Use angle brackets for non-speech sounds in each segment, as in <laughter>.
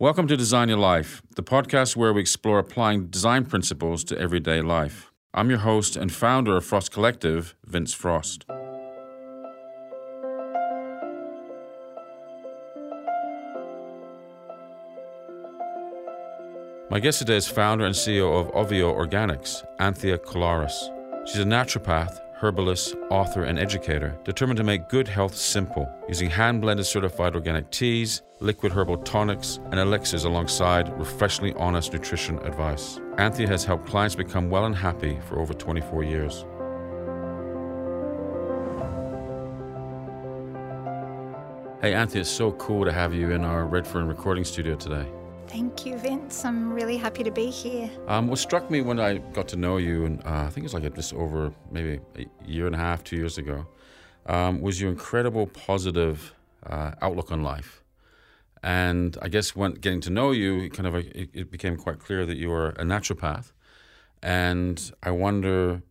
Welcome to Design Your Life, the podcast where we explore applying design principles to everyday life. I'm your host and founder of Frost Collective, Vince Frost. My guest today is founder and CEO of Ovvio Organics, Anthea Kollaris. She's a naturopath, herbalist, author, and educator determined to make good health simple using hand blended certified organic teas, liquid herbal tonics, and elixirs alongside refreshingly honest nutrition advice. Anthea has helped clients become well and happy for over 24 years. Hey, Anthea, it's so cool to have you in our Redfern recording studio today. Thank you, Vince. I'm really happy to be here. Um, what struck me when I got to know you, and uh, I think it was like just over maybe a year and a half, two years ago, um, was your incredible positive uh, outlook on life. And I guess when getting to know you, kind of it, it became quite clear that you were a naturopath. And I wonder,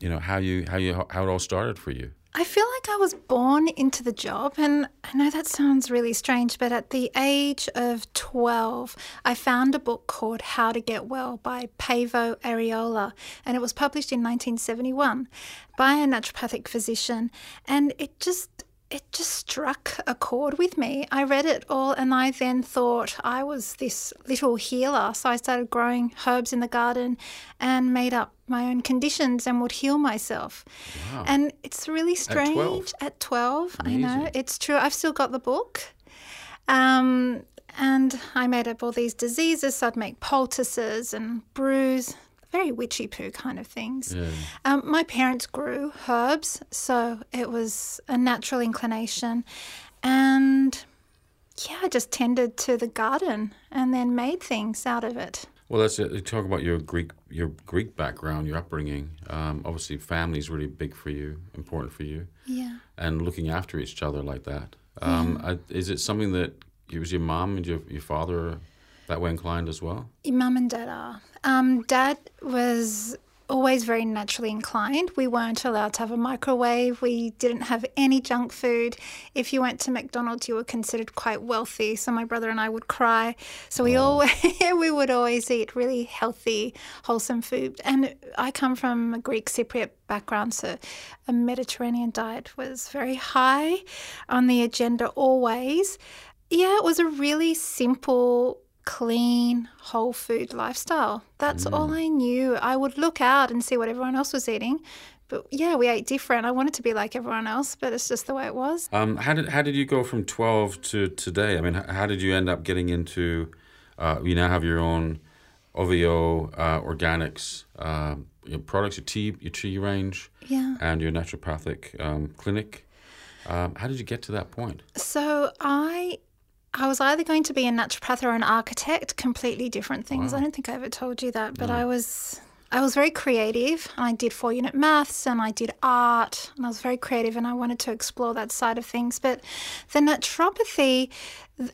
you know, how you how you how it all started for you. I feel like I was born into the job, and I know that sounds really strange, but at the age of 12, I found a book called How to Get Well by Paavo Airola, and it was published in 1971 by a naturopathic physician, and it just it just struck a chord with me. I read it all and I then thought I was this little healer. So I started growing herbs in the garden and made up my own conditions and would heal myself. Wow. And it's really strange at 12. At 12 I know. It's true. I've still got the book. Um, and I made up all these diseases. So I'd make poultices and brews very witchy poo kind of things. Yeah. Um, my parents grew herbs, so it was a natural inclination. And yeah, I just tended to the garden and then made things out of it. Well, that's it. You talk about your Greek, your Greek background, your upbringing. Um, obviously, family is really big for you, important for you. Yeah. And looking after each other like that. Um, yeah. I, is it something that it was your mom and your your father that way inclined as well? Mum and dad are. Um, dad was always very naturally inclined. We weren't allowed to have a microwave. We didn't have any junk food. If you went to McDonald's, you were considered quite wealthy. So my brother and I would cry. So we oh. always <laughs> we would always eat really healthy, wholesome food. And I come from a Greek Cypriot background, so a Mediterranean diet was very high on the agenda always. Yeah, it was a really simple clean, whole food lifestyle. That's mm. all I knew. I would look out and see what everyone else was eating. But yeah, we ate different. I wanted to be like everyone else, but it's just the way it was. Um, how did how did you go from twelve to today? I mean, how did you end up getting into? Uh, you now have your own Ovvio uh, organics uh, your products, your tea, your tea range, yeah, and your naturopathic um, clinic. Um, how did you get to that point? So I I was either going to be a naturopath or an architect, completely different things. Wow. I don't think I ever told you that, but no. I was I was very creative. and I did four unit maths and I did art and I was very creative and I wanted to explore that side of things. But the naturopathy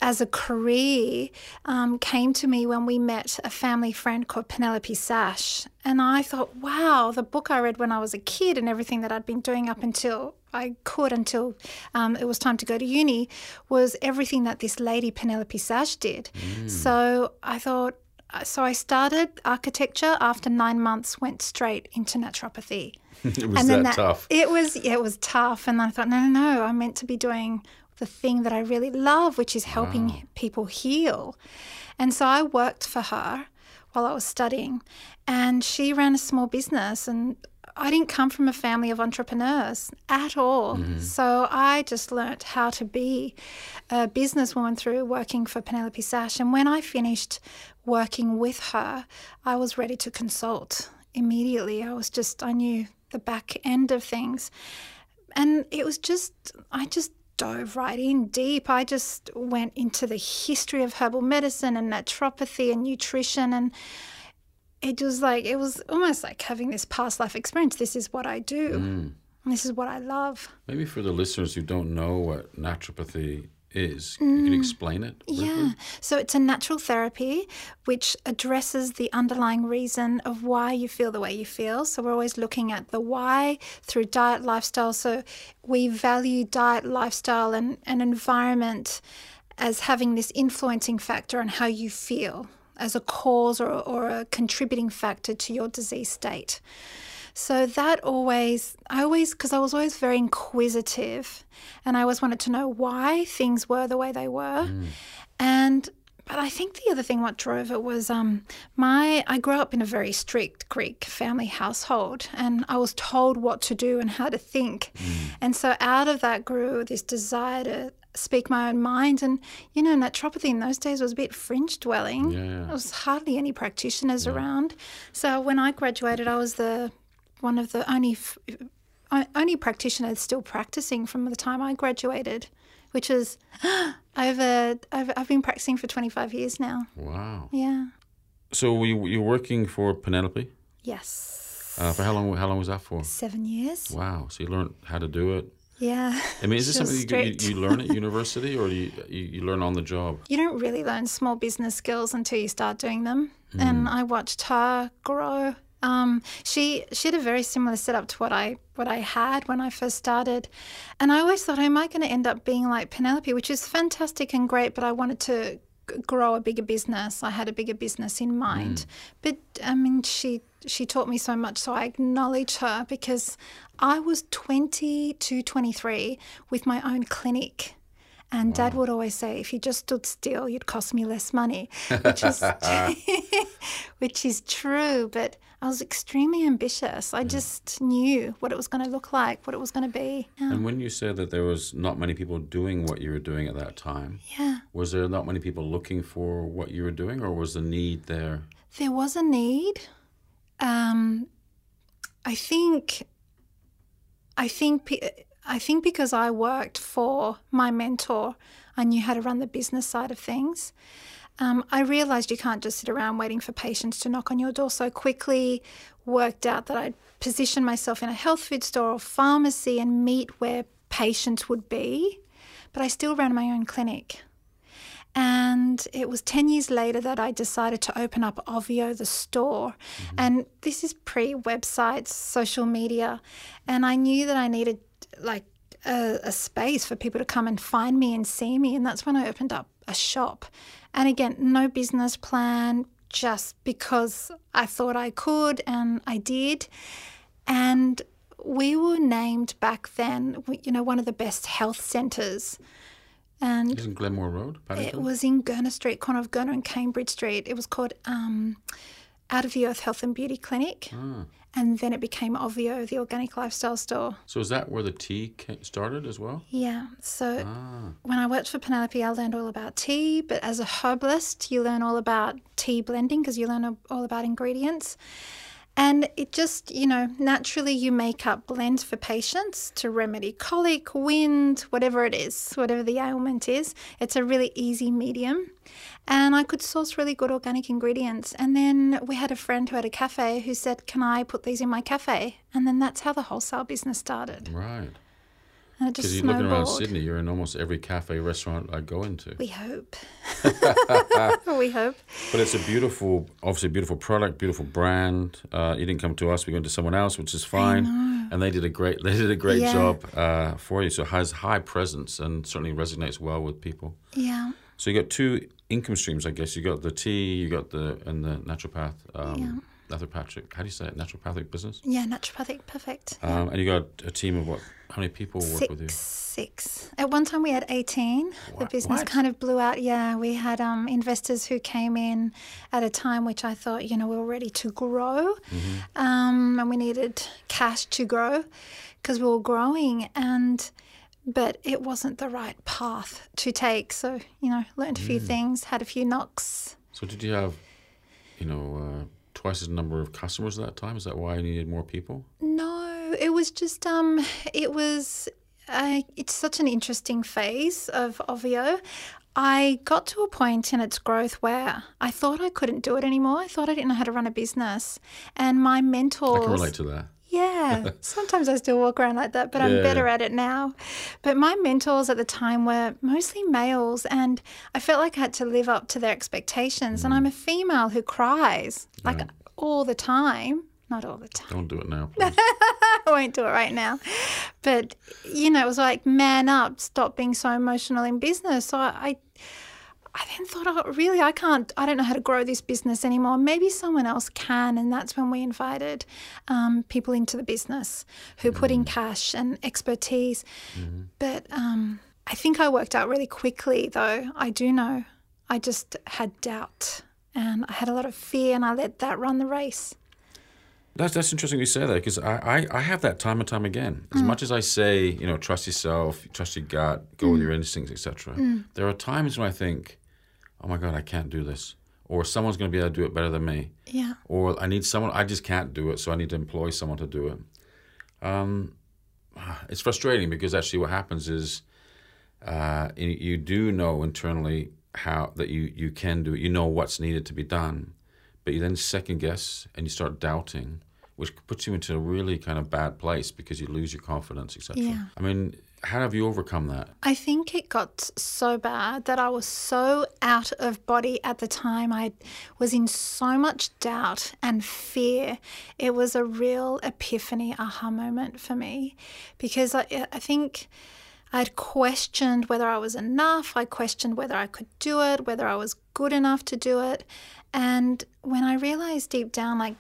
as a career um, came to me when we met a family friend called Penelope Sach. And I thought, wow, the book I read when I was a kid and everything that I'd been doing up until I could until um, it was time to go to uni was everything that this lady Penelope Sach did. Mm. So I thought, so I started architecture. After nine months, went straight into naturopathy. <laughs> it was and that, that, tough. It was. Yeah, it was tough. And then I thought, no, no, no. I'm meant to be doing the thing that I really love, which is helping wow. people heal. And so I worked for her while I was studying, and she ran a small business and. I didn't come from a family of entrepreneurs at all. Mm-hmm. So I just learnt how to be a businesswoman through working for Penelope Sach. And when I finished working with her, I was ready to consult immediately. I was just, I knew the back end of things. And it was just, I just dove right in deep. I just went into the history of herbal medicine and naturopathy and nutrition. And it was like, it was almost like having this past life experience. This is what I do. Mm. This is what I love. Maybe for the listeners who don't know what naturopathy is. Mm, you can explain it? Briefly? Yeah. So it's a natural therapy which addresses the underlying reason of why you feel the way you feel. So we're always looking at the why through diet, lifestyle. So we value diet, lifestyle, and, and environment as having this influencing factor on how you feel as a cause or, or a contributing factor to your disease state. So that always, I always, because I was always very inquisitive and I always wanted to know why things were the way they were. Mm. And but I think the other thing what drove it was um, my I grew up in a very strict Greek family household, and I was told what to do and how to think, mm. and so out of that grew this desire to speak my own mind. And you know, naturopathy in those days was a bit fringe dwelling. Yeah. There was hardly any practitioners yeah. around. So when I graduated, I was the one of the only only practitioners still practicing from the time I graduated which is <gasps> over, over I've been practicing for 25 years now. Wow. Yeah. So you you're working for Penelope? Yes. Uh, for how long? How long was that for? Seven years. Wow. So you learned how to do it. Yeah. I mean, is this <laughs> something you, you, you, learn at <laughs> university or you, you, you learn on the job? You don't really learn small business skills until you start doing them. Mm. And I watched her grow um, she she had a very similar setup to what I what I had when I first started, and I always thought, am I going to end up being like Penelope, which is fantastic and great, but I wanted to grow a bigger business. I had a bigger business in mind, mm. but I mean, she she taught me so much, so I acknowledge her because I was twenty to twenty three with my own clinic. And wow. dad would always say, if you just stood still, you'd cost me less money, which is, <laughs> <laughs> which is true. But I was extremely ambitious. I yeah. just knew what it was going to look like, what it was going to be. Yeah. And when you said that there was not many people doing what you were doing at that time, yeah, was there not many people looking for what you were doing, or was the need there? There was a need. Um, I think. I think I think because I worked for my mentor, I knew how to run the business side of things. Um, I realized you can't just sit around waiting for patients to knock on your door so quickly. Worked out that I'd position myself in a health food store or pharmacy and meet where patients would be, but I still ran my own clinic. And it was 10 years later that I decided to open up Ovvio, the store. Mm-hmm. And this is pre websites, social media. And I knew that I needed like a, a, space for people to come and find me and see me. And that's when I opened up a shop. And again, no business plan, just because I thought I could and I did. And we were named back then, you know, one of the best health centres. And in Glenmore Road, Paddington? It was in Gurner Street, corner of Gurner and Cambridge Street. It was called um, Out of the Earth Health and Beauty Clinic. Ah and then it became Ovvio, the organic lifestyle store. So is that where the tea started as well? Yeah. So ah. when I worked for Penelope, I learned all about tea. But as a herbalist, you learn all about tea blending because you learn all about ingredients. And it just, you know, naturally you make up blends for patients to remedy colic, wind, whatever it is, whatever the ailment is. It's a really easy medium. And I could source really good organic ingredients. And then we had a friend who had a cafe who said, Can I put these in my cafe? And then that's how the wholesale business started. Right. Because you're looking around Sydney, you're in almost every cafe, restaurant I go into. We hope. <laughs> <laughs> we hope. But it's a beautiful, obviously, beautiful product, beautiful brand. Uh, you didn't come to us; we went to someone else, which is fine. And they did a great, <laughs> they did a great yeah. job uh, for you. So it has high presence and certainly resonates well with people. Yeah. So you got two income streams, I guess. You got the tea, you got the and the naturopath. Um, yeah naturopathic. How do you say it? Naturopathic business. Yeah, naturopathic. Perfect. Um. And you got a team of what? How many people six, work with you? Six. At one time, we had eighteen. What? The business what? kind of blew out. Yeah, we had um, investors who came in at a time which I thought, you know, we were ready to grow, mm-hmm. um, and we needed cash to grow because we were growing and but it wasn't the right path to take. So, you know, learned a few mm. things, had a few knocks. So, did you have, you know, uh, twice as number of customers at that time? Is that why you needed more people? No, was just um, it was uh, it's such an interesting phase of Ovvio. I got to a point in its growth where I thought I couldn't do it anymore. I thought I didn't know how to run a business, and my mentors. I can relate to that. Yeah, <laughs> sometimes I still walk around like that, but I'm better at it now. But my mentors at the time were mostly males, and I felt like I had to live up to their expectations. Mm. And I'm a female who cries like yeah. all the time. Not all the time. Don't do it now. <laughs> I won't do it right now. But, you know, it was like, man up, stop being so emotional in business. So I, I then thought, oh, really, I can't, I don't know how to grow this business anymore. Maybe someone else can. And that's when we invited um, people into the business who put in cash and expertise. But um, I think I worked out really quickly, though. I do know. I just had doubt and I had a lot of fear and I let that run the race. That's that's interesting you say that because I, I, I have that time and time again. As much as I say, you know, trust yourself, trust your gut, go with your instincts, etc. There are times when I think, oh my god, I can't do this, or someone's going to be able to do it better than me, Yeah. or I need someone, I just can't do it, so I need to employ someone to do it. Um, <sighs> it's frustrating because actually what happens is uh, you, you do know internally how that you, you can do it. You know what's needed to be done, but you then second guess and you start doubting, which puts you into a really kind of bad place because you lose your confidence, etc. Yeah. I mean, how have you overcome that? I think it got so bad that I was so out of body at the time. I was in so much doubt and fear. It was a real epiphany, aha moment for me because I, I think I'd questioned whether I was enough. I questioned whether I could do it, whether I was good enough to do it. And when I realized deep down, like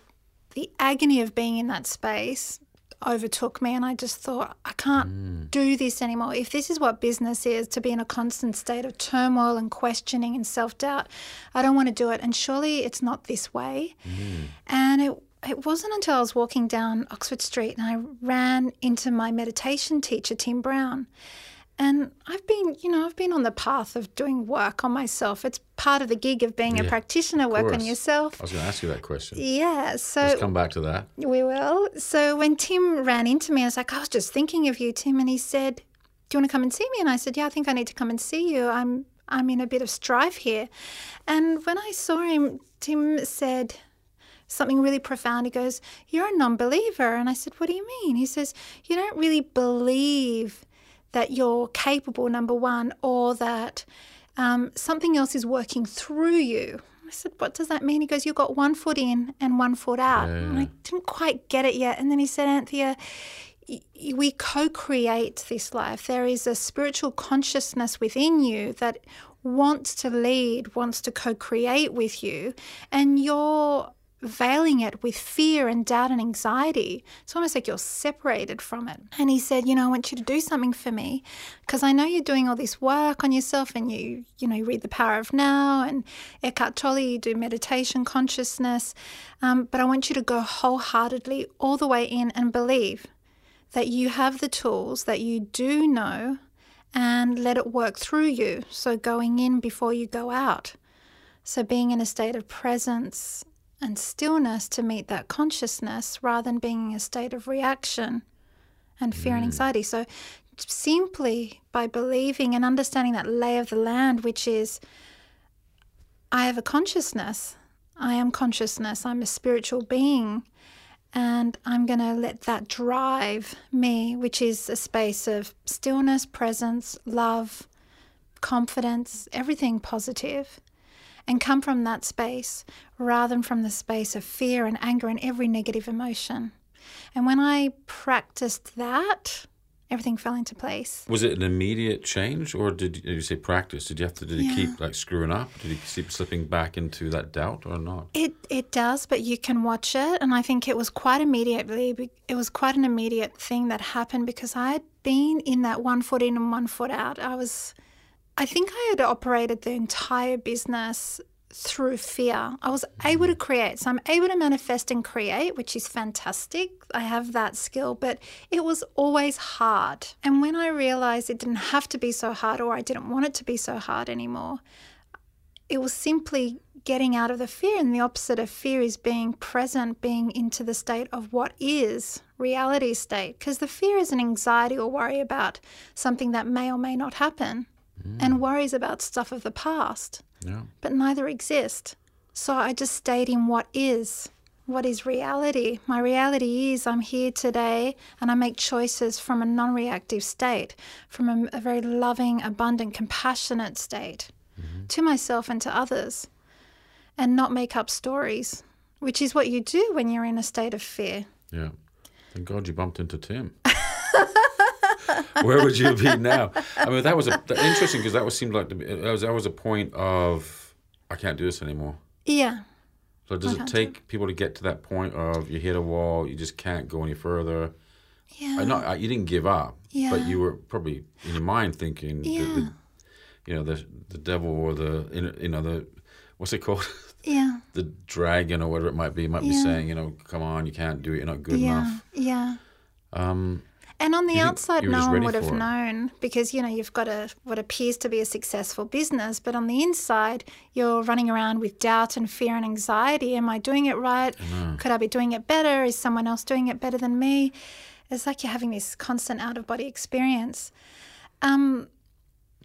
the agony of being in that space overtook me and I just thought I can't mm. do this anymore. If this is what business is to be in a constant state of turmoil and questioning and self-doubt, I don't want to do it and surely it's not this way. Mm. And it it wasn't until I was walking down Oxford Street and I ran into my meditation teacher Tim Brown. And I've been, you know, I've been on the path of doing work on myself. It's part of the gig of being a practitioner, work on yourself. I was going to ask you that question. Yeah, so Let's come back to that. we will. So when Tim ran into me, I was like, I was just thinking of you, Tim, and he said, "Do you want to come and see me?" And I said, "Yeah, I think I need to come and see you. I'm I'm in a bit of strife here." And when I saw him, Tim said something really profound. He goes, "You're a non-believer," and I said, "What do you mean?" He says, "You don't really believe that you're capable, number one, or that." Um, something else is working through you. I said, What does that mean? He goes, You've got one foot in and one foot out. And I didn't quite get it yet. And then he said, Anthea, we co create this life. There is a spiritual consciousness within you that wants to lead, wants to co create with you. And you're veiling it with fear and doubt and anxiety. It's almost like you're separated from it. And he said, you know, I want you to do something for me because I know you're doing all this work on yourself and you, you know, you read The Power of Now and Eckhart Tolle, you do meditation, consciousness. Um, but I want you to go wholeheartedly all the way in and believe that you have the tools that you do know and let it work through you. So going in before you go out. So being in a state of presence and stillness to meet that consciousness rather than being in a state of reaction and fear and mm. anxiety. So simply by believing and understanding that lay of the land, which is I have a consciousness, I am consciousness, I'm a spiritual being. And I'm going to let that drive me, which is a space of stillness, presence, love, confidence, everything positive and come from that space rather than from the space of fear and anger and every negative emotion. And when I practiced that, everything fell into place. Was it an immediate change, or did you, you say practice? Did you have to? Did you Yeah. keep like screwing up? Did you keep slipping back into that doubt, or not? It it does, but you can watch it, and I think it was quite immediately. It was quite an immediate thing that happened because I had been in that one foot in and one foot out. I was, I think I had operated the entire business through fear. I was able to mm-hmm. create, so I'm able to manifest and create, which is fantastic. I have that skill, but it was always hard. And when I realized it didn't have to be so hard, or I didn't want it to be so hard anymore, it was simply getting out of the fear. And the opposite of fear is being present, being into the state of what is reality state. Because the fear is an anxiety or worry about something that may or may not happen, and mm. worries about stuff of the past, Yeah. but neither exist. So I just stayed in what is. What is reality? My reality is I'm here today and I make choices from a non reactive state, from a, a very loving, abundant, compassionate state mm-hmm. to myself and to others, and not make up stories, which is what you do when you're in a state of fear. Yeah. Thank God you bumped into Tim. <laughs> Where would you be now? I mean, that was a, that, interesting because that was seemed like the, that was that was a point of I can't do this anymore. Yeah. So does it take people to get to that point of you hit a wall, you just can't go any further? Yeah. Not you didn't give up, yeah. but you were probably in your mind thinking, Yeah. the, you know, the the devil or the you know the what's it called, <laughs> Yeah. the dragon or whatever it might be, might be saying, you know, come on, you can't do it, you're not good Yeah. enough. Yeah. Um, And on the outside, no one would have it? known because you know you've got a what appears to be a successful business, but on the inside, you're running around with doubt and fear and anxiety. Am I doing it right? Could I be doing it better? Is someone else doing it better than me? It's like you're having this constant out of body experience. Um,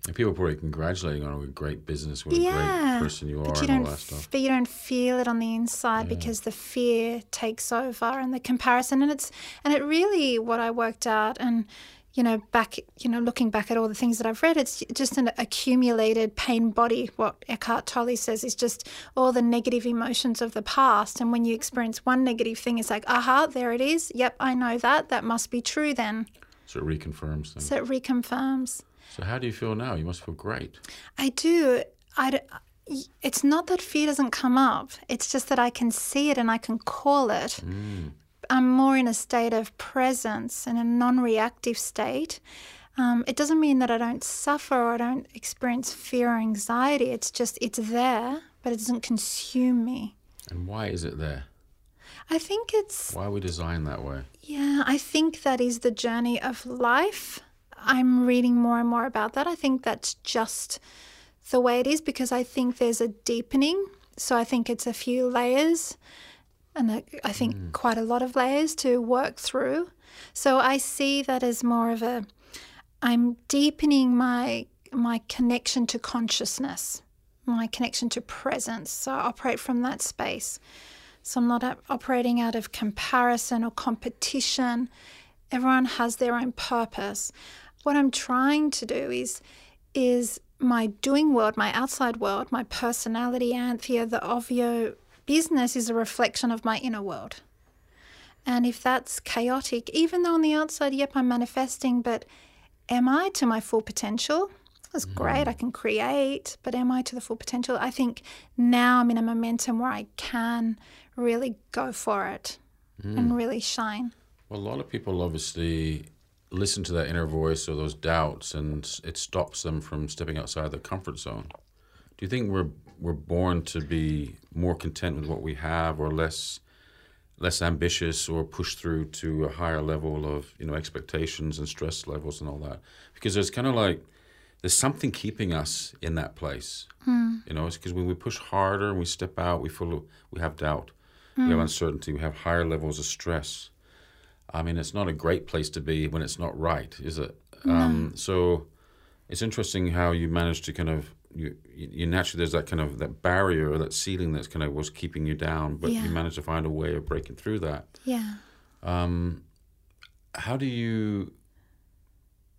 and people probably congratulating on a great business, what a great person you are, but you and all don't that stuff. f- you don't feel it on the inside because the fear takes over and the comparison. And it's and it really what I worked out and you know back you know looking back at all the things that I've read it's just an accumulated pain body. What Eckhart Tolle says is just all the negative emotions of the past. And when you experience one negative thing it's like aha there it is. Yep I know that. That must be true then. So it reconfirms things. so it reconfirms So how do you feel now? You must feel great. I do. I it's not that fear doesn't come up. It's just that I can see it and I can call it. I'm more in a state of presence and a non-reactive state. Um, it doesn't mean that I don't suffer or I don't experience fear or anxiety. It's just it's there, but it doesn't consume me. And why is it there? I think it's Why are we designed that way? Yeah, I think that is the journey of life. I'm reading more and more about that. I think that's just the way it is because I think there's a deepening. So I think it's a few layers, and I I think mm. quite a lot of layers to work through. So I see that as more of a I'm deepening my my connection to consciousness, my connection to presence. So I operate from that space. So I'm not operating out of comparison or competition. Everyone has their own purpose. What I'm trying to do is is my doing world, my outside world, my personality, Anthea, the Ovvio business is a reflection of my inner world. And if that's chaotic, even though on the outside, yep, I'm manifesting, but am I to my full potential? That's mm-hmm. great. I can create, but am I to the full potential? I think now I'm in a momentum where I can really go for it mm. and really shine. Well, a lot of people obviously listen to that inner voice or those doubts, and it stops them from stepping outside their comfort zone. Do you think we're we're born to be more content with what we have, or less less ambitious, or push through to a higher level of you know expectations and stress levels and all that? Because there's kind of like there's something keeping us in that place. Hmm. You know, it's because when we push harder and we step out, we feel we have doubt, we have hmm. uncertainty, we have higher levels of stress. I mean, it's not a great place to be when it's not right, is it? Um, so it's interesting how you managed to kind of you, you naturally there's that kind of that barrier or that ceiling that's kind of was keeping you down, but Yeah. you managed to find a way of breaking through that. Yeah. How do you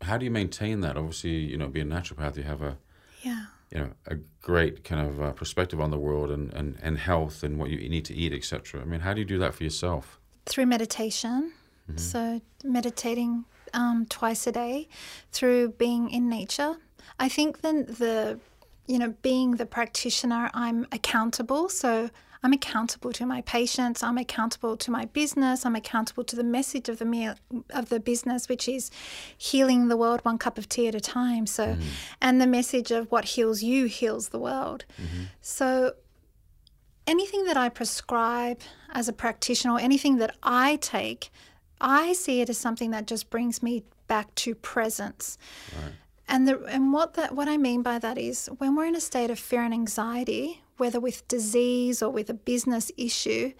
how do you maintain that? Obviously, you know, being a naturopath, you have a Yeah. you know a great kind of uh, perspective on the world and, and, and health and what you need to eat, etc. I mean, how do you do that for yourself? through meditation. Mm-hmm. So, meditating um, twice a day, through being in nature. I think then the, you know, being the practitioner, I'm accountable. So, I'm accountable to my patients. I'm accountable to my business. I'm accountable to the message of the meal of the business, which is healing the world one cup of tea at a time. So, mm-hmm. and the message of what heals you heals the world. Mm-hmm. So, anything that I prescribe as a practitioner or anything that I take, I see it as something that just brings me back to presence. And the and what that what I mean by that is when we're in a state of fear and anxiety, whether with disease or with a business issue,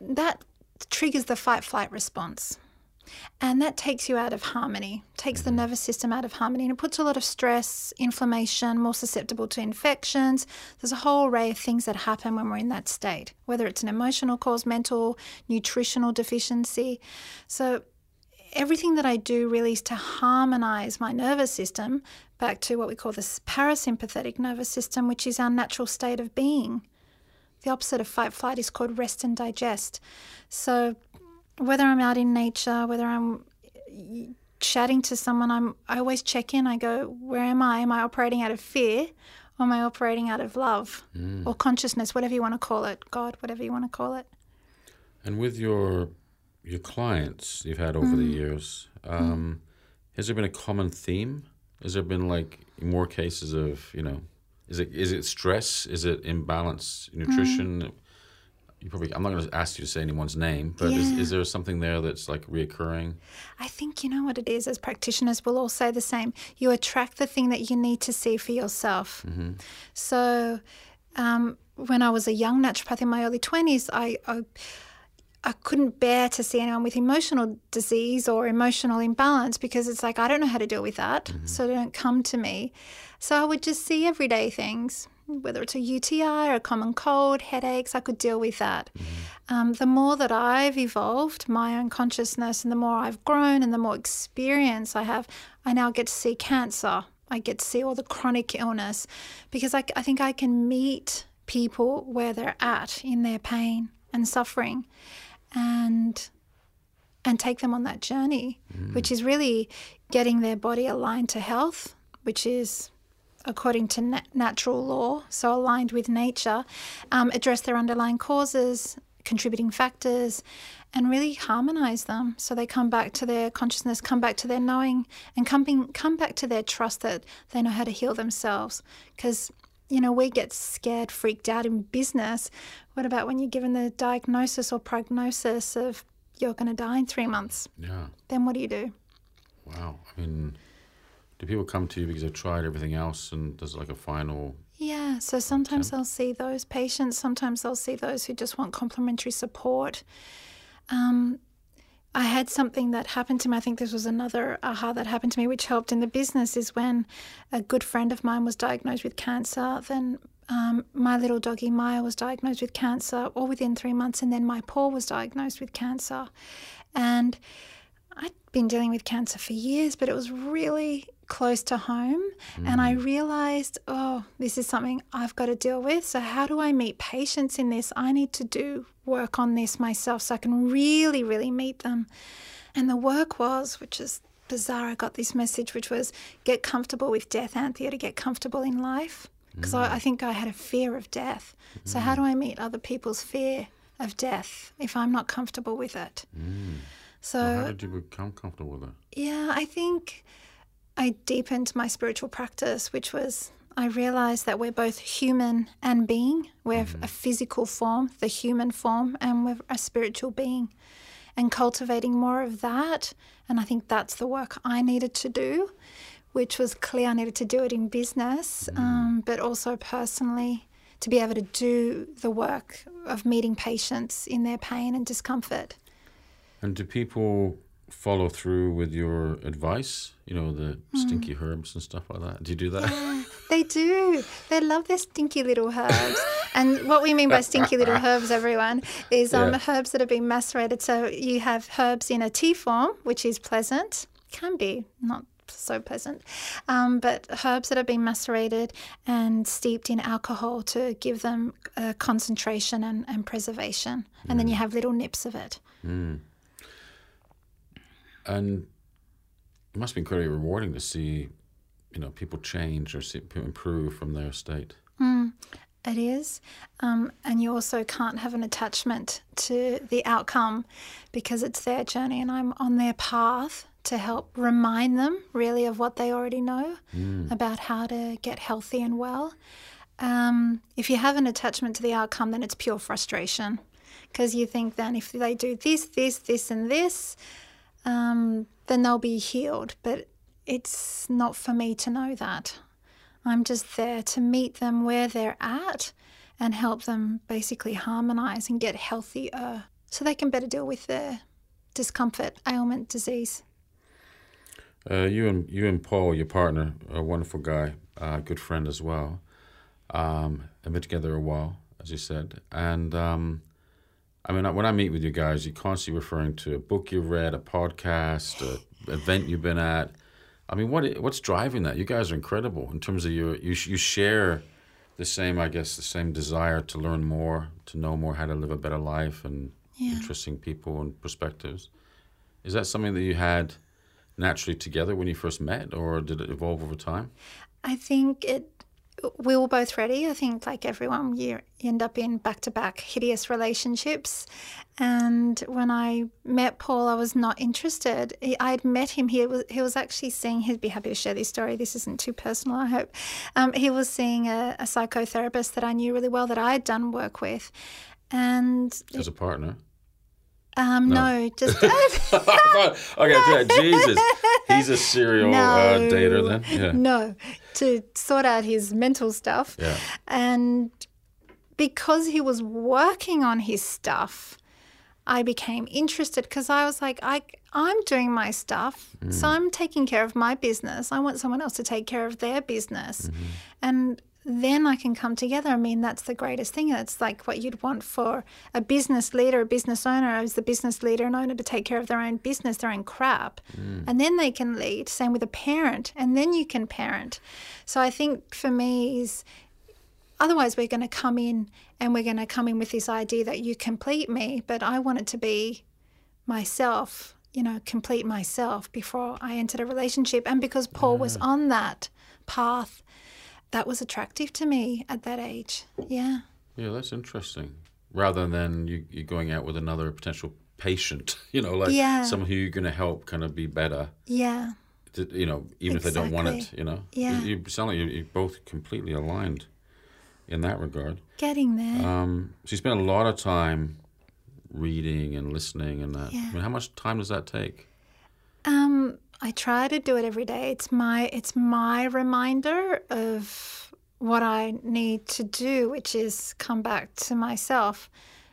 that triggers the fight flight response. And that takes you out of harmony, takes the mm. nervous system out of harmony, and it puts a lot of stress, inflammation, more susceptible to infections. There's a whole array of things that happen when we're in that state, whether it's an emotional cause, mental, nutritional deficiency. So, everything that I do really is to harmonize my nervous system back to what we call the parasympathetic nervous system, which is our natural state of being. The opposite of fight flight is called rest and digest. So, whether I'm out in nature, whether I'm chatting to someone, I'm I always check in. I go, where am I? Am I operating out of fear, or am I operating out of love Mm. or consciousness, whatever you want to call it, God, whatever you want to call it. And with your your clients you've had over the years, um, has there been a common theme? Has there been like more cases of you know, is it is it stress? Is it imbalance nutrition? You probably I'm not going to ask you to say anyone's name, but is, Yeah. is there something there that's like reoccurring? I think you know what it is. As practitioners, we'll all say the same. You attract the thing that you need to see for yourself. So, um, when I was a young naturopath in my early twenties, I, I I couldn't bear to see anyone with emotional disease or emotional imbalance because it's like I don't know how to deal with that, so don't come to me. So I would just see everyday things, whether it's a UTI or a common cold, headaches. I could deal with that. Um, the more that I've evolved my own consciousness, and the more I've grown, and the more experience I have, I now get to see cancer. I get to see all the chronic illness because I, I think I can meet people where they're at in their pain and suffering and and take them on that journey which is really getting their body aligned to health which is according to na- natural law so aligned with nature um, address their underlying causes contributing factors and really harmonize them so they come back to their consciousness come back to their knowing and come, being, come back to their trust that they know how to heal themselves because you know, we get scared, freaked out in business. What about when you're given the diagnosis or prognosis of you're going to die in three months? Yeah. Then what do you do? Wow. I mean, do people come to you because they've tried everything else and there's like a final? Yeah, so sometimes they'll see those patients, sometimes they'll see those who just want complementary support. Um, I had something that happened to me. I think this was another aha that happened to me, which helped in the business. Is when a good friend of mine was diagnosed with cancer. Then um, my little doggy Maya was diagnosed with cancer, all within three months. And then my paw was diagnosed with cancer. And I'd been dealing with cancer for years, but it was really close to home. And I mm. realized, oh, this is something I've got to deal with. So, how do I meet patients in this? I need to do work on this myself so I can really, really meet them. And the work was, which is bizarre, I got this message, which was get comfortable with death, Anthea, to get comfortable in life. Because I, I mm. think I had a fear of death. So, how mm. do I meet other people's fear of death if I'm not comfortable with it? So, How did you become comfortable with it? yeah, I think I deepened my spiritual practice, which was I realized that we're both human and being. We're a physical form, the human form, and we're a spiritual being. And cultivating more of that. And I think that's the work I needed to do, which was clear I needed to do it in business, um, but also personally to be able to do the work of meeting patients in their pain and discomfort. And do people follow through with your advice? You know, the stinky herbs and stuff like that. Do you do that? They do. They love their stinky little herbs. and what we mean by stinky little <laughs> herbs, everyone, is um, Yeah. herbs that have been macerated. So you have herbs in a tea form, which is pleasant, can be not so pleasant, um, but herbs that have been macerated and steeped in alcohol to give them uh, concentration and, and preservation. And then you have little nips of it. And it must be incredibly rewarding to see, you know, people change or see improve from their state. It is. Um, and you also can't have an attachment to the outcome because it's their journey and I'm on their path to help remind them really of what they already know about how to get healthy and well. Um, if you have an attachment to the outcome, then it's pure frustration because you think then if they do this, this, this, and this, um, then they'll be healed. But it's not for me to know that. I'm just there to meet them where they're at and help them basically harmonize and get healthier so they can better deal with their discomfort, ailment, disease. Uh, you and you and Paul, your partner, a wonderful guy, a good friend as well. Um, have been together a while, as you said, and um, I mean, when I meet with you guys, you're constantly referring to a book you've read, a podcast, an event you've been at. I mean, what what's driving that? You guys are incredible in terms of your you you share the same, I guess, the same desire to learn more, to know more how to live a better life, and Yeah. interesting people and perspectives. Is that something that you had naturally together when you first met, or did it evolve over time? I think it. We were both ready. I think, like everyone, you end up in back to back hideous relationships. And when I met Paul, I was not interested. I'd met him. He was he was actually seeing. He'd be happy to share this story. This isn't too personal. I hope. Um, he was seeing a, a psychotherapist that I knew really well that I had done work with, and As a partner? Um, no. <laughs> just <laughs> okay, yeah, Jesus. He's a serial uh, dater then? Yeah. no to sort out his mental stuff. Yeah. And because he was working on his stuff, I became interested because I was like, I, I'm doing my stuff. So mm. I'm taking care of my business. I want someone else to take care of their business. Mm-hmm. And then I can come together. I mean, that's the greatest thing. It's like what you'd want for a business leader, a business owner, is the business leader and owner to take care of their own business, their own crap. Mm. And then they can lead. Same with a parent. And then you can parent. So I think for me is otherwise we're going to come in and we're going to come in with this idea that you complete me but i want it to be myself you know complete myself before i entered a relationship and because paul was on that path that was attractive to me at that age yeah Yeah, that's interesting. Rather than you, you going out with another potential patient, <laughs> you know, like Yeah. someone who you're going to help kind of be better, yeah to, you know, even if they don't want it, you know. Yeah. You, you sound like you're, both completely aligned in that regard. getting there Um, so you spend a lot of time reading and listening and that. Yeah. I mean, how much time does that take? Um, I try to do it every day. It's my it's my reminder of what I need to do, which is come back to myself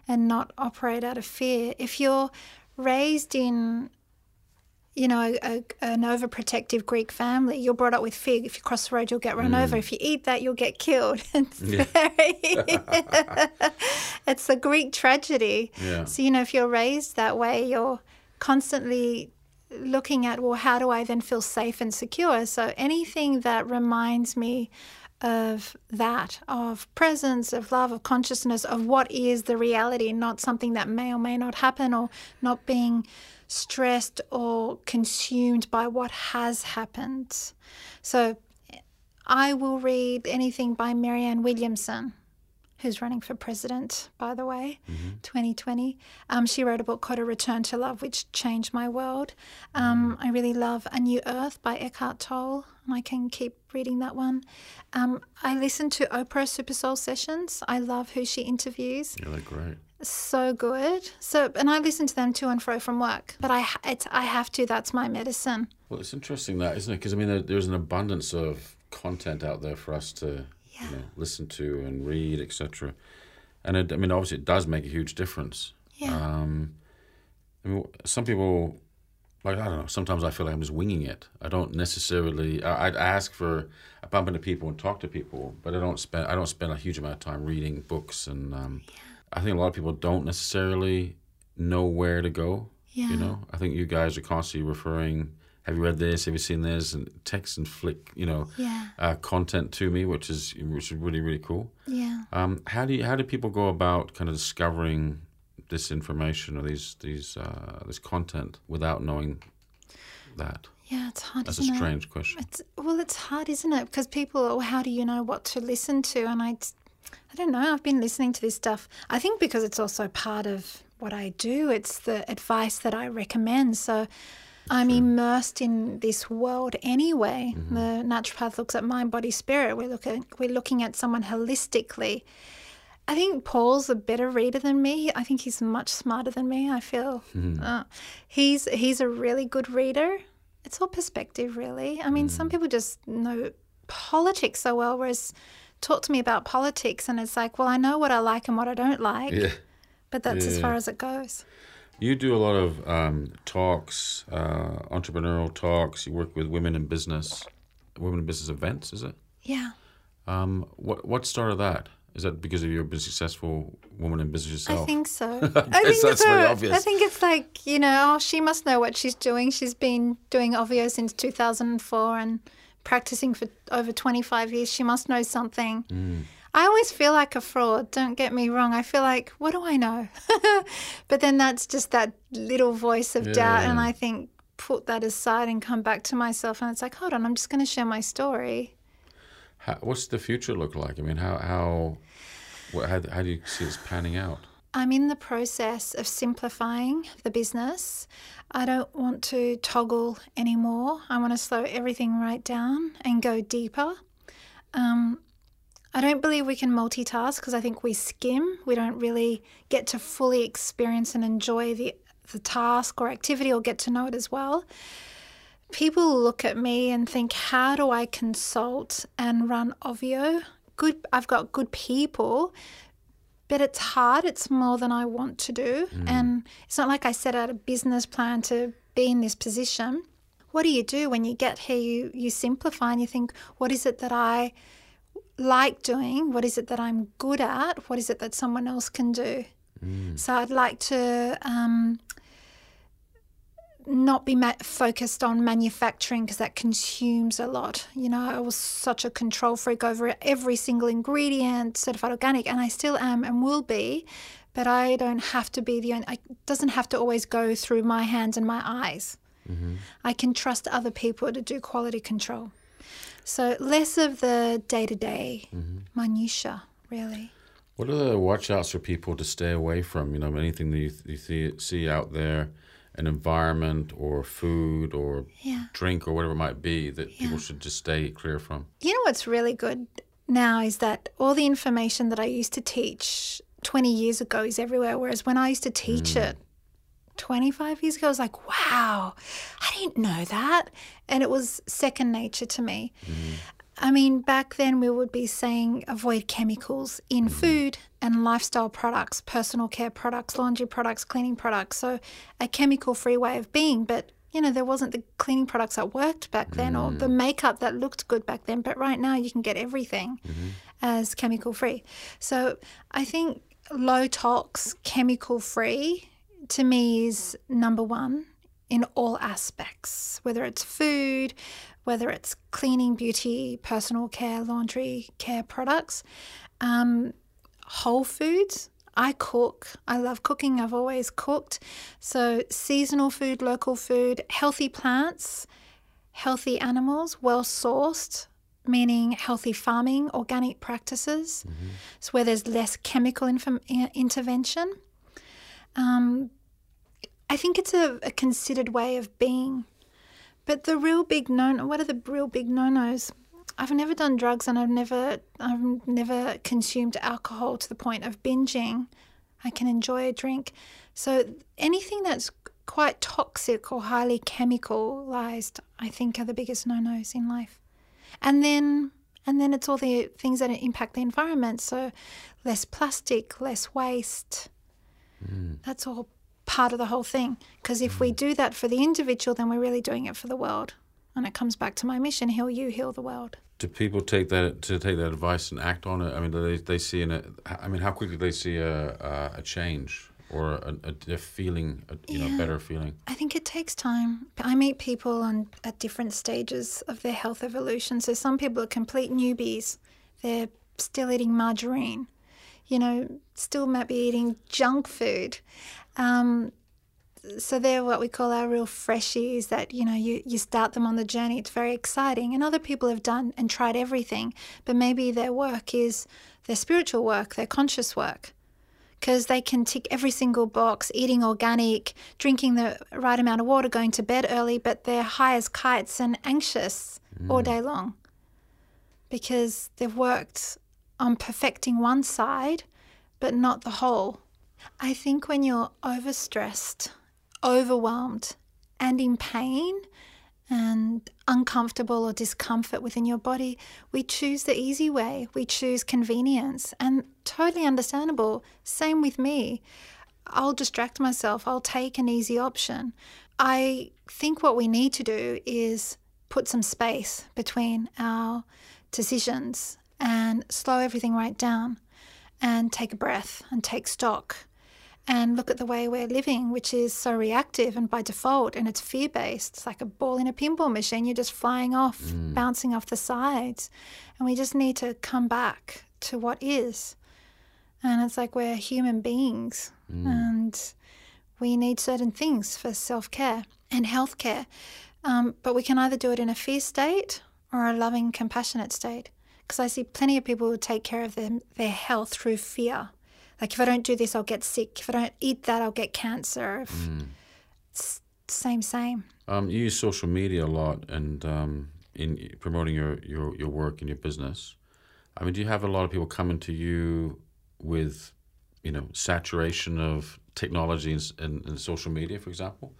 and not operate out of fear. If you're raised in you know, a, a, an overprotective Greek family, you're brought up with fear. If you cross the road, you'll get run over. Mm. If you eat that, you'll get killed. <laughs> It's very, <laughs> <laughs> it's a Greek tragedy. Yeah. So, you know, if you're raised that way, you're constantly looking at, well, how do I then feel safe and secure? So anything that reminds me of that, of presence, of love, of consciousness, of what is the reality, not something that may or may not happen, or not being stressed or consumed by what has happened. So I will read anything by Marianne Williamson who's running for president, by the way, 2020. Um, she wrote a book called A Return to Love, which changed my world. Um, I really love A New Earth by Eckhart Tolle, and I can keep reading that one. Um, I listen to Oprah Super Soul sessions. I love who she interviews. Yeah, they're great. So good. So, and I listen to them to and fro from work. But I, it's, I have to. That's my medicine. Well, it's interesting that, isn't it? Because I mean, there, there's an abundance of content out there for us to you know, listen to and read, etc. And it, I mean, obviously, it does make a huge difference. Yeah. Um, I mean, some people, like I don't know. Sometimes I feel like I'm just winging it. I don't necessarily. I, I'd ask for. I bump into people and talk to people, but I don't spend. I don't spend a huge amount of time reading books, and um, I think a lot of people don't necessarily know where to go. Yeah. You know, I think you guys are constantly referring. Have you read this? Have you seen this? And text and flick, you know, Yeah. uh, content to me, which is which is really really cool. Yeah. Um, how do you, how do people go about kind of discovering this information or these these uh, this content without knowing that? Yeah, it's hard, That's a isn't it? strange question. It's well, it's hard, isn't it? Because people, well, how do you know what to listen to? And I, I don't know. I've been listening to this stuff. I think because it's also part of what I do. It's the advice that I recommend. So. I'm immersed in this world anyway. Mm-hmm. The naturopath looks at mind, body, spirit. We're looking we're looking at someone holistically. I think Paul's a better reader than me. I think he's much smarter than me. I feel hmm. uh, he's he's a really good reader. It's all perspective, really. I mean, some hmm. people just know politics so well, whereas talk to me about politics, and it's like, well, I know what I like and what I don't like, Yeah. but that's as far as it goes. You do a lot of um, talks, uh, entrepreneurial talks. You work with women in business, women in business events. Is it? Yeah. Um, what what started that? Is that because of your been successful woman in business I think so. <laughs> I guess think that's so. very I think it's like you know, oh, she must know what she's doing. She's been doing Ovvio since 2004 and practicing for over 25 years. She must know something. Mm. I always feel like a fraud. Don't get me wrong. I feel like, what do I know? <laughs> but then that's just that little voice of doubt. And I think, put that aside and come back to myself. And it's like, hold on, I'm just going to share my story. How, what's the future look like? I mean, how how what, how, how do you see this panning out? I'm in the process of simplifying the business. I don't want to toggle anymore. I want to slow everything right down and go deeper. Um, I don't believe we can multitask because I think we skim. We don't really get to fully experience and enjoy the, the task or activity or get to know it as well. People look at me and think, how do I consult and run Ovvio? Good, I've got good people, but it's hard. It's more than I want to do. Hmm. And it's not like I set out a business plan to be in this position. What do you do when you get here? You, you simplify and you think, what is it that I like doing? What is it that I'm good at? What is it that someone else can do? So I'd like to um, not be ma- focused on manufacturing because that consumes a lot. You know, I was such a control freak over every single ingredient, certified organic, and I still am and will be. But I don't have to be the only. It doesn't have to always go through my hands and my eyes. I can trust other people to do quality control. So less of the day to day mm-hmm. minutia, really. What are the watch outs for people to stay away from? You know, anything that you, you see, see out there, an environment or food or Yeah. drink or whatever it might be that people should just stay clear from. You know what's really good now is that all the information that I used to teach 20 years ago is everywhere. Whereas when I used to teach mm. it 25 years ago, I was like, wow, I didn't know that. And it was second nature to me. Mm-hmm. I mean, back then we would be saying avoid chemicals in mm-hmm. food and lifestyle products, personal care products, laundry products, cleaning products. So a chemical free way of being. But, you know, there wasn't the cleaning products that worked back then or the mm. makeup that looked good back then. But right now you can get everything mm-hmm. as chemical free. So I think low tox, chemical free to me is number one in all aspects, whether it's food, whether it's cleaning, beauty, personal care, laundry care products, um, whole foods. I cook. I love cooking. I've always cooked. So, seasonal food, local food, healthy plants, healthy animals, well sourced, meaning healthy farming, organic practices. So, where there's less chemical inf- intervention. Um, I think it's a, a considered way of being. But the real big no what are the real big no nos? I've never done drugs and I've never I've never consumed alcohol to the point of binging. I can enjoy a drink. So anything that's quite toxic or highly chemicalized, I think are the biggest no nos in life. And then and then it's all the things that impact the environment. So less plastic, less waste. Hmm. That's all part of the whole thing. Because if we mm. do that for the individual, then we're really doing it for the world. And it comes back to my mission: heal you, heal the world. Do people take that to take that advice and act on it? I mean, do they they see in it. I mean, how quickly do they see a a, a change or a, a, a feeling, a, you know, Yeah. better feeling? I think it takes time. I meet people on at different stages of their health evolution. So some people are complete newbies. They're still eating margarine, you know, still might be eating junk food. Um, so they're what we call our real freshies that, you know, you, you start them on the journey. It's very exciting. And other people have done and tried everything, but maybe their work is their spiritual work, their conscious work because they can tick every single box eating organic, drinking the right amount of water, going to bed early, but they're high as kites and anxious all day long because they've worked on perfecting one side but not the whole. I think when you're overstressed, overwhelmed, and in pain, and uncomfortable or discomfort within your body, we choose the easy way. We choose convenience and totally understandable. Same with me. I'll distract myself, I'll take an easy option. I think what we need to do is put some space between our decisions and slow everything right down and take a breath and take stock and look at the way we're living, which is so reactive and by default, and it's fear based. It's like a ball in a pinball machine. You're just flying off, bouncing off the sides. And we just need to come back to what is. And it's like we're human beings and we need certain things for self care and health care. Um, but we can either do it in a fear state or a loving, compassionate state. Because I see plenty of people who take care of them, their health through fear. Like, if I don't do this, I'll get sick. If I don't eat that, I'll get cancer. If, It's same, same. Um, you use social media a lot and um, in promoting your, your, your work and your business. I mean, do you have a lot of people coming to you with, you know, saturation of technology and, and, and social media, for example?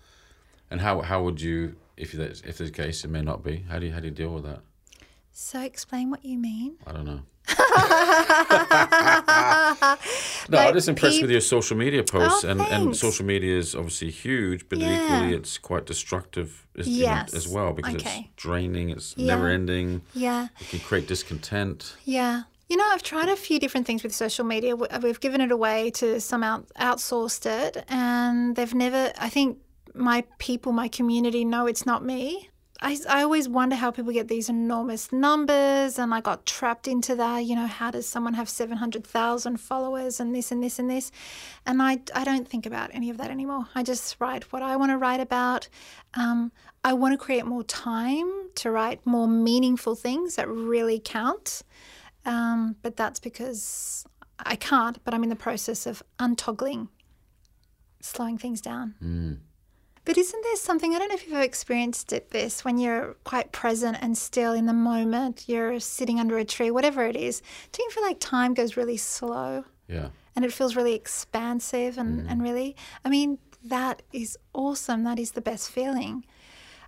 And how, how would you, if that's if there's a case, it may not be. How do you how do you deal with that? So, explain what you mean. I don't know. <laughs> no, I'm just impressed with your social media posts, Oh, and, and social media is obviously huge, but Yeah. equally it's quite destructive as, you know, Yes. as well because Okay. it's draining, it's Yeah. never ending, Yeah. it can create discontent. Yeah. You know, I've tried a few different things with social media. We- uh, We've given it away to some out, outsourced it, and they've never, I think my people, my community know it's not me. I, I always wonder how people get these enormous numbers, and I got trapped into that. You know, how does someone have 700,000 followers and this and this and this? And I, I don't think about any of that anymore. I just write what I want to write about. Um, I want to create more time to write more meaningful things that really count. Um, but that's because I can't, but I'm in the process of untoggling, slowing things down. But isn't there something, I don't know if you've ever experienced it, this, when you're quite present and still in the moment, you're sitting under a tree, whatever it is, do you feel like time goes really slow Yeah. and it feels really expansive and, and really, I mean, that is awesome. That is the best feeling.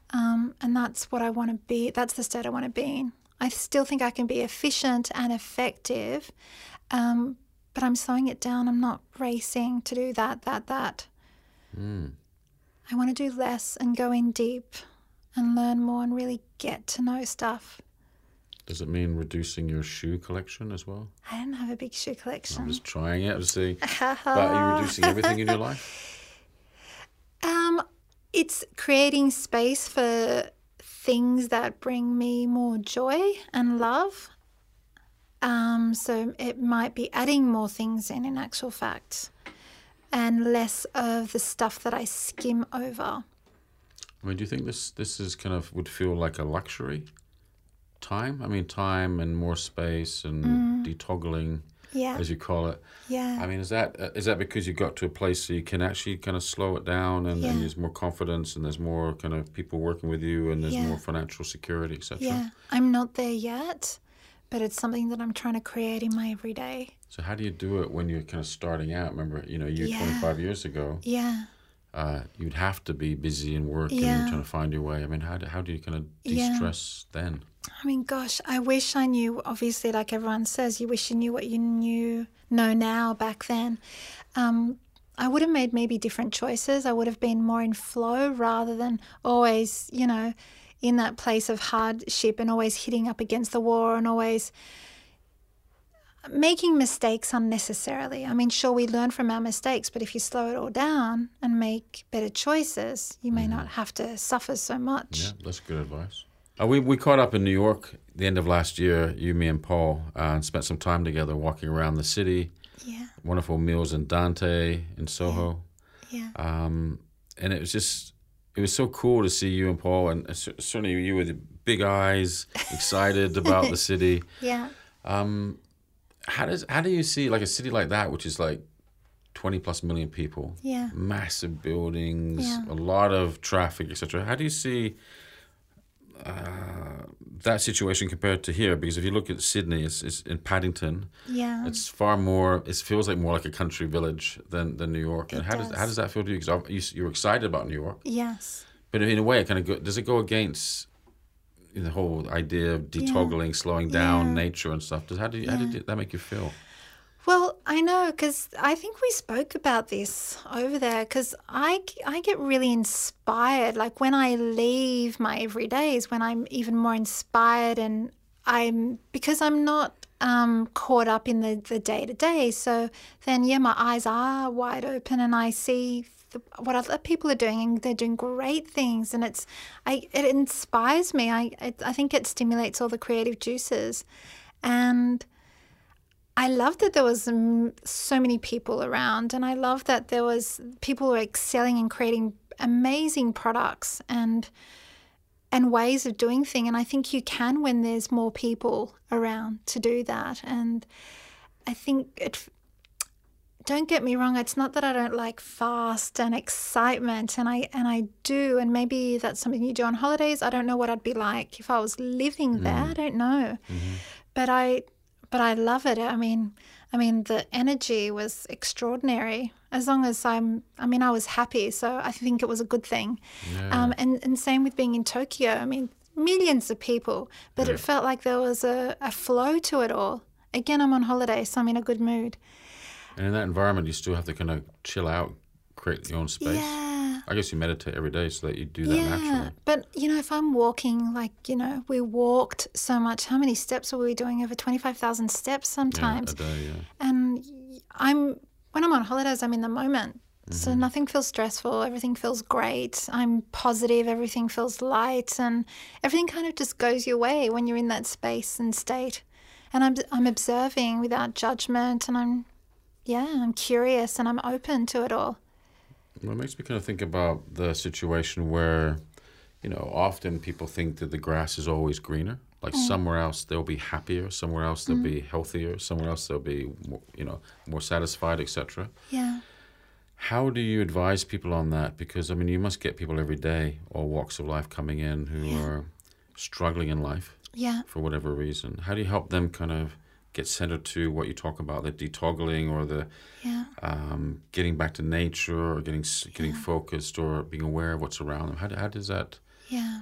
Um, and that's what I want to be. That's the state I want to be in. I still think I can be efficient and effective, um, but I'm slowing it down. I'm not racing to do that, that, that. I want to do less and go in deep and learn more and really get to know stuff. Does it mean reducing your shoe collection as well? I don't have a big shoe collection. I'm just trying it to see. <laughs> But are you reducing everything in your <laughs> life? Um, it's creating space for things that bring me more joy and love. Um, so it might be adding more things in, in actual fact, and less of the stuff that I skim over. I mean, do you think this this is kind of would feel like a luxury? Time? I mean, time and more space and detoggling, Yeah, as you call it. yeah. I mean, is that uh, that because you got to a place so you can actually kind of slow it down and, Yeah. and there's more confidence and there's more kind of people working with you and there's Yeah. more financial security, etc. Yeah, I'm not there yet, but it's something that I'm trying to create in my everyday. So how do you do it when you're kind of starting out? Remember, you know, you Yeah. 25 years ago, Yeah, uh, you'd have to be busy and work and Yeah. you're trying to find your way. I mean, how do, how do you kind of Yeah. de-stress then? I mean, gosh, I wish I knew. Obviously, like everyone says, you wish you knew what you knew know now back then. Um, I would have made maybe different choices. I would have been more in flow rather than always, you know, in that place of hardship and always hitting up against the wall and always making mistakes unnecessarily. I mean, sure, we learn from our mistakes, but if you slow it all down and make better choices, you may not have to suffer so much. Yeah, that's good advice. Uh, we, we caught up in New York the end of last year, you, me, and Paul, uh, and spent some time together walking around the city. Yeah, Wonderful meals in Dante, in Soho. yeah, Um, and it was just, it was so cool to see you and Paul, and uh, cer- certainly you with big eyes, excited about the <laughs> city. yeah. Um, how does how do you see like a city like that, which is like twenty plus million people, Yeah. massive buildings, Yeah. a lot of traffic, etc. How do you see uh, that situation compared to here? Because if you look at Sydney, it's, it's in Paddington. Yeah. It's far more. It feels like more like a country village than, than New York. And It how does. does. how does that feel to you? Because you, you're excited about New York, yes. but in a way, it kind of go, does it go against the whole idea of detoggling, slowing down Yeah. nature and stuff? Does how do you, how did that make you feel? Well, I know because I think we spoke about this over there because I, I get really inspired. Like when I leave my everydays, when I'm even more inspired and I'm because I'm not um, caught up in the, the day to day. So then, yeah, my eyes are wide open and I see what other people are doing and they're doing great things. And it's, I, it inspires me. I, it, I think it stimulates all the creative juices. And I love that there was um, so many people around, and I love that there was people were excelling and creating amazing products and and ways of doing things. And I think you can when there's more people around to do that. And I think it. Don't get me wrong. It's not that I don't like fast and excitement, and I and I do. And maybe that's something you do on holidays. I don't know what I'd be like if I was living there. I don't know, but I but I love it. I mean, I mean the energy was extraordinary. As long as I'm, I mean, I was happy, so I think it was a good thing. Um, and and same with being in Tokyo. I mean, millions of people, but it felt like there was a, a flow to it all. Again, I'm on holiday, so I'm in a good mood. And in that environment, you still have to kind of chill out, create your own space. Yeah. I guess you meditate every day so that you do that Yeah, naturally. but you know, if I'm walking, like you know, we walked so much. How many steps were we doing? Over twenty-five thousand steps Yeah, sometimes. a day, yeah. and I'm when I'm on holidays, I'm in the moment. So mm-hmm. nothing feels stressful. Everything feels great. I'm positive. Everything feels light, and everything kind of just goes your way when you're in that space and state. And I'm I'm observing without judgment, and I'm yeah, I'm curious and I'm open to it all. Well, it makes me kind of think about the situation where, you know, often people think that the grass is always greener. Like mm. somewhere else they'll be happier, somewhere else they'll mm. be healthier, somewhere else they'll be, more, you know, more satisfied, etc. Yeah. How do you advise people on that? Because I mean, you must get people every day, all walks of life, coming in who are struggling in life Yeah. for whatever reason. How do you help them kind of get centered to what you talk about, the detoggling or the Yeah. um, getting back to nature or getting getting focused or being aware of what's around them? How, how does that? Yeah.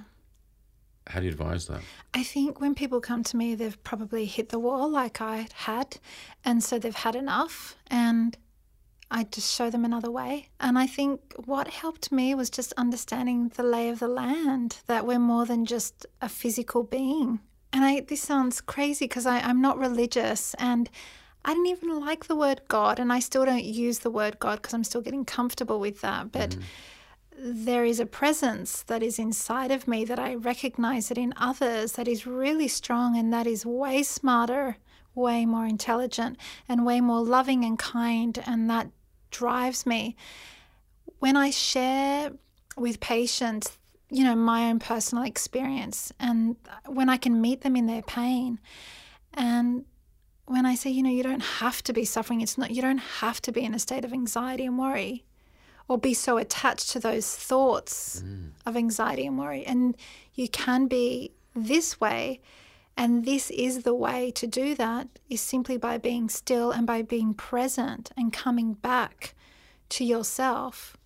How do you advise that? I think when people come to me, they've probably hit the wall like I had. And so they've had enough. And I just show them another way. And I think what helped me was just understanding the lay of the land, that we're more than just a physical being. And I, this sounds crazy because I'm not religious and I didn't even like the word God. And I still don't use the word God because I'm still getting comfortable with that. But mm. there is a presence that is inside of me that I recognize it in others that is really strong and that is way smarter, way more intelligent, and way more loving and kind. And that drives me. When I share with patients, you know, my own personal experience, and when I can meet them in their pain, and when I say, you know, you don't have to be suffering, it's not, you don't have to be in a state of anxiety and worry or be so attached to those thoughts mm. of anxiety and worry. And you can be this way. And this is the way to do that is simply by being still and by being present and coming back to yourself.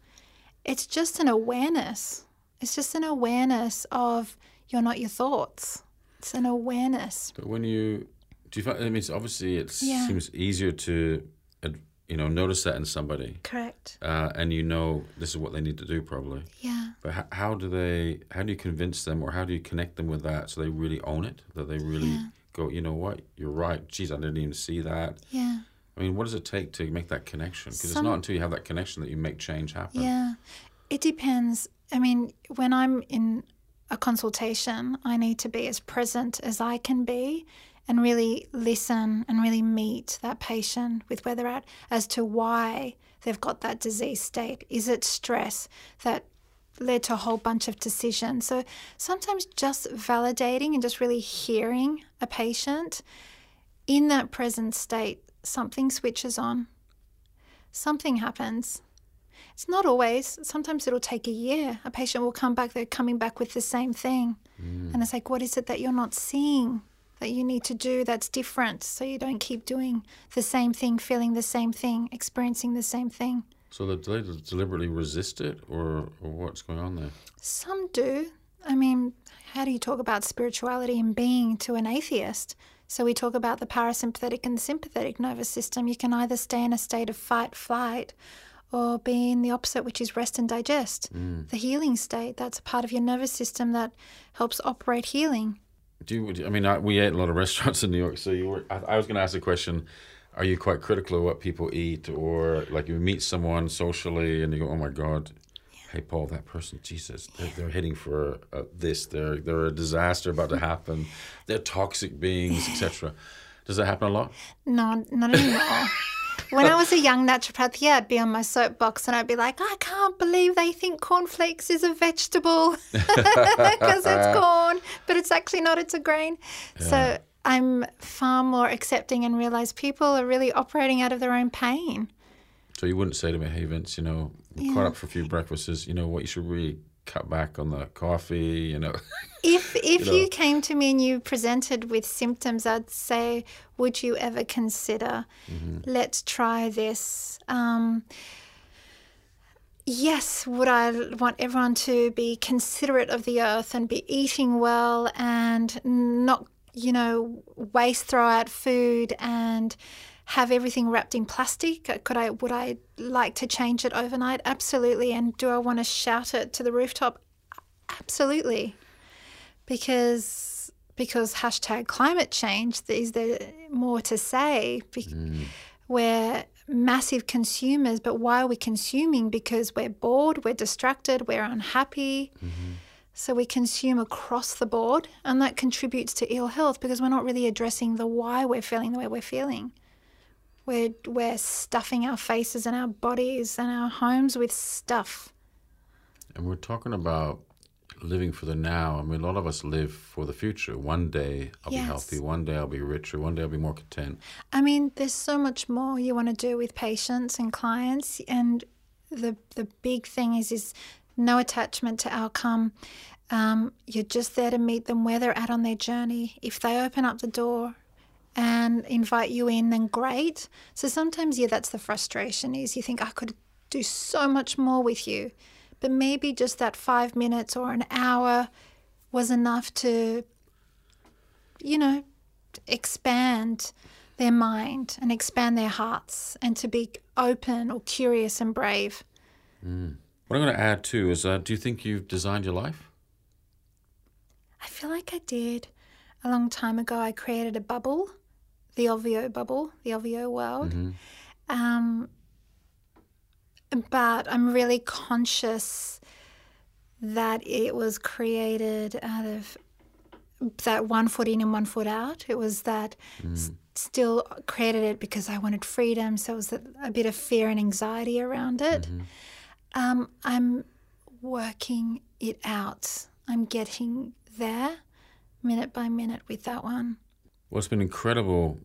It's just an awareness. It's just an awareness of you're not your thoughts. It's an awareness. But when you do, you find, I mean, it's obviously it Yeah. seems easier to, you know, notice that in somebody, Correct. uh, and you know this is what they need to do probably. Yeah. But how, how do they? How do you convince them, or how do you connect them with that so they really own it? That they really Yeah. go, you know what, you're right. Geez, I didn't even see that. Yeah. I mean, what does it take to make that connection? Because it's not until you have that connection that you make change happen. Yeah, it depends. I mean, when I'm in a consultation, I need to be as present as I can be and really listen and really meet that patient with where they're at as to why they've got that disease state. Is it stress that led to a whole bunch of decisions? So sometimes just validating and just really hearing a patient in that present state, something switches on, something happens. It's not always. Sometimes it'll take a year. A patient will come back, they're coming back with the same thing. Mm. And it's like, what is it that you're not seeing that you need to do that's different so you don't keep doing the same thing, feeling the same thing, experiencing the same thing? So they deliberately resist it, or or what's going on there? Some do. I mean, how do you talk about spirituality and being to an atheist? So we talk about the parasympathetic and sympathetic nervous system. You can either stay in a state of fight, flight, or being the opposite, which is rest and digest. The healing state, that's a part of your nervous system that helps operate healing. Do you? I mean, I, we ate a lot of <laughs> restaurants in New York, so you were. I, I was going to ask a question. Are you quite critical of what people eat, or like you meet someone socially and you go, "Oh my God, hey Paul, that person, Jesus, they're, they're heading for uh, this. They're they're a disaster about to happen. They're toxic beings, etc." Does that happen a lot? No, not anymore. <laughs> when I was a young naturopath, yeah, I'd be on my soapbox and I'd be like, I can't believe they think cornflakes is a vegetable <laughs> because it's <laughs> corn, but it's actually not, it's a grain. Yeah. So I'm far more accepting and realize people are really operating out of their own pain. So you wouldn't say to me, hey, Vince, you know, we yeah. caught up for a few breakfasts, you know what, you should really cut back on the coffee, you know. <laughs> If if you, know. you, came to me and you presented with symptoms, I'd say, would you ever consider, mm-hmm. let's try this. Um, yes, would I want everyone to be considerate of the earth and be eating well and not, you know, waste, throw out food and have everything wrapped in plastic? Could I would I like to change it overnight? Absolutely. And do I want to shout it to the rooftop? Absolutely. Because because hashtag climate change is there more to say mm. we're massive consumers but why are we consuming because we're bored we're distracted we're unhappy mm-hmm. so we consume across the board and that contributes to ill health because we're not really addressing the why we're feeling the way we're feeling we're, we're stuffing our faces and our bodies and our homes with stuff. And we're talking about living for the now. I mean, a lot of us live for the future. One day I'll yes. be healthy. One day I'll be richer. One day I'll be more content. I mean, there's so much more you want to do with patients and clients. And the, the big thing is, is no attachment to outcome. Um, you're just there to meet them where they're at on their journey. If they open up the door and invite you in, then great. So sometimes, yeah, that's the frustration is you think I could do so much more with you, but maybe just that five minutes or an hour was enough to, you know, expand their mind and expand their hearts and to be open or curious and brave. Mm. What I'm going to add too is uh, do you think you've designed your life? I feel like I did. A long time ago, I created a bubble the Ovvio bubble, the Ovvio world. Mm-hmm. Um, but I'm really conscious that it was created out of that one foot in and one foot out. It was that mm. s- still created it because I wanted freedom. So it was a, a bit of fear and anxiety around it. Mm-hmm. Um, I'm working it out. I'm getting there minute by minute with that one. Well, it's been incredible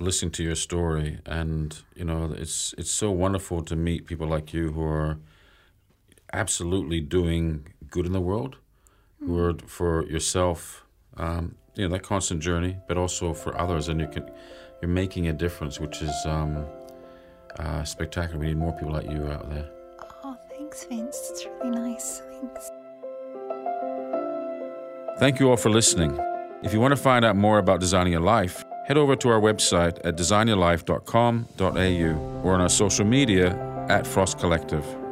listening to your story, and you know, it's it's so wonderful to meet people like you who are absolutely doing good in the world, mm. who are for yourself, um, you know, that constant journey, but also for others, and you can you're making a difference, which is um, uh, spectacular. We need more people like you out there. Oh, thanks, Vince. It's really nice. Thanks. Thank you all for listening. If you want to find out more about designing Your life, head over to our website at designyourlife.com.au or on our social media at Frost Collective.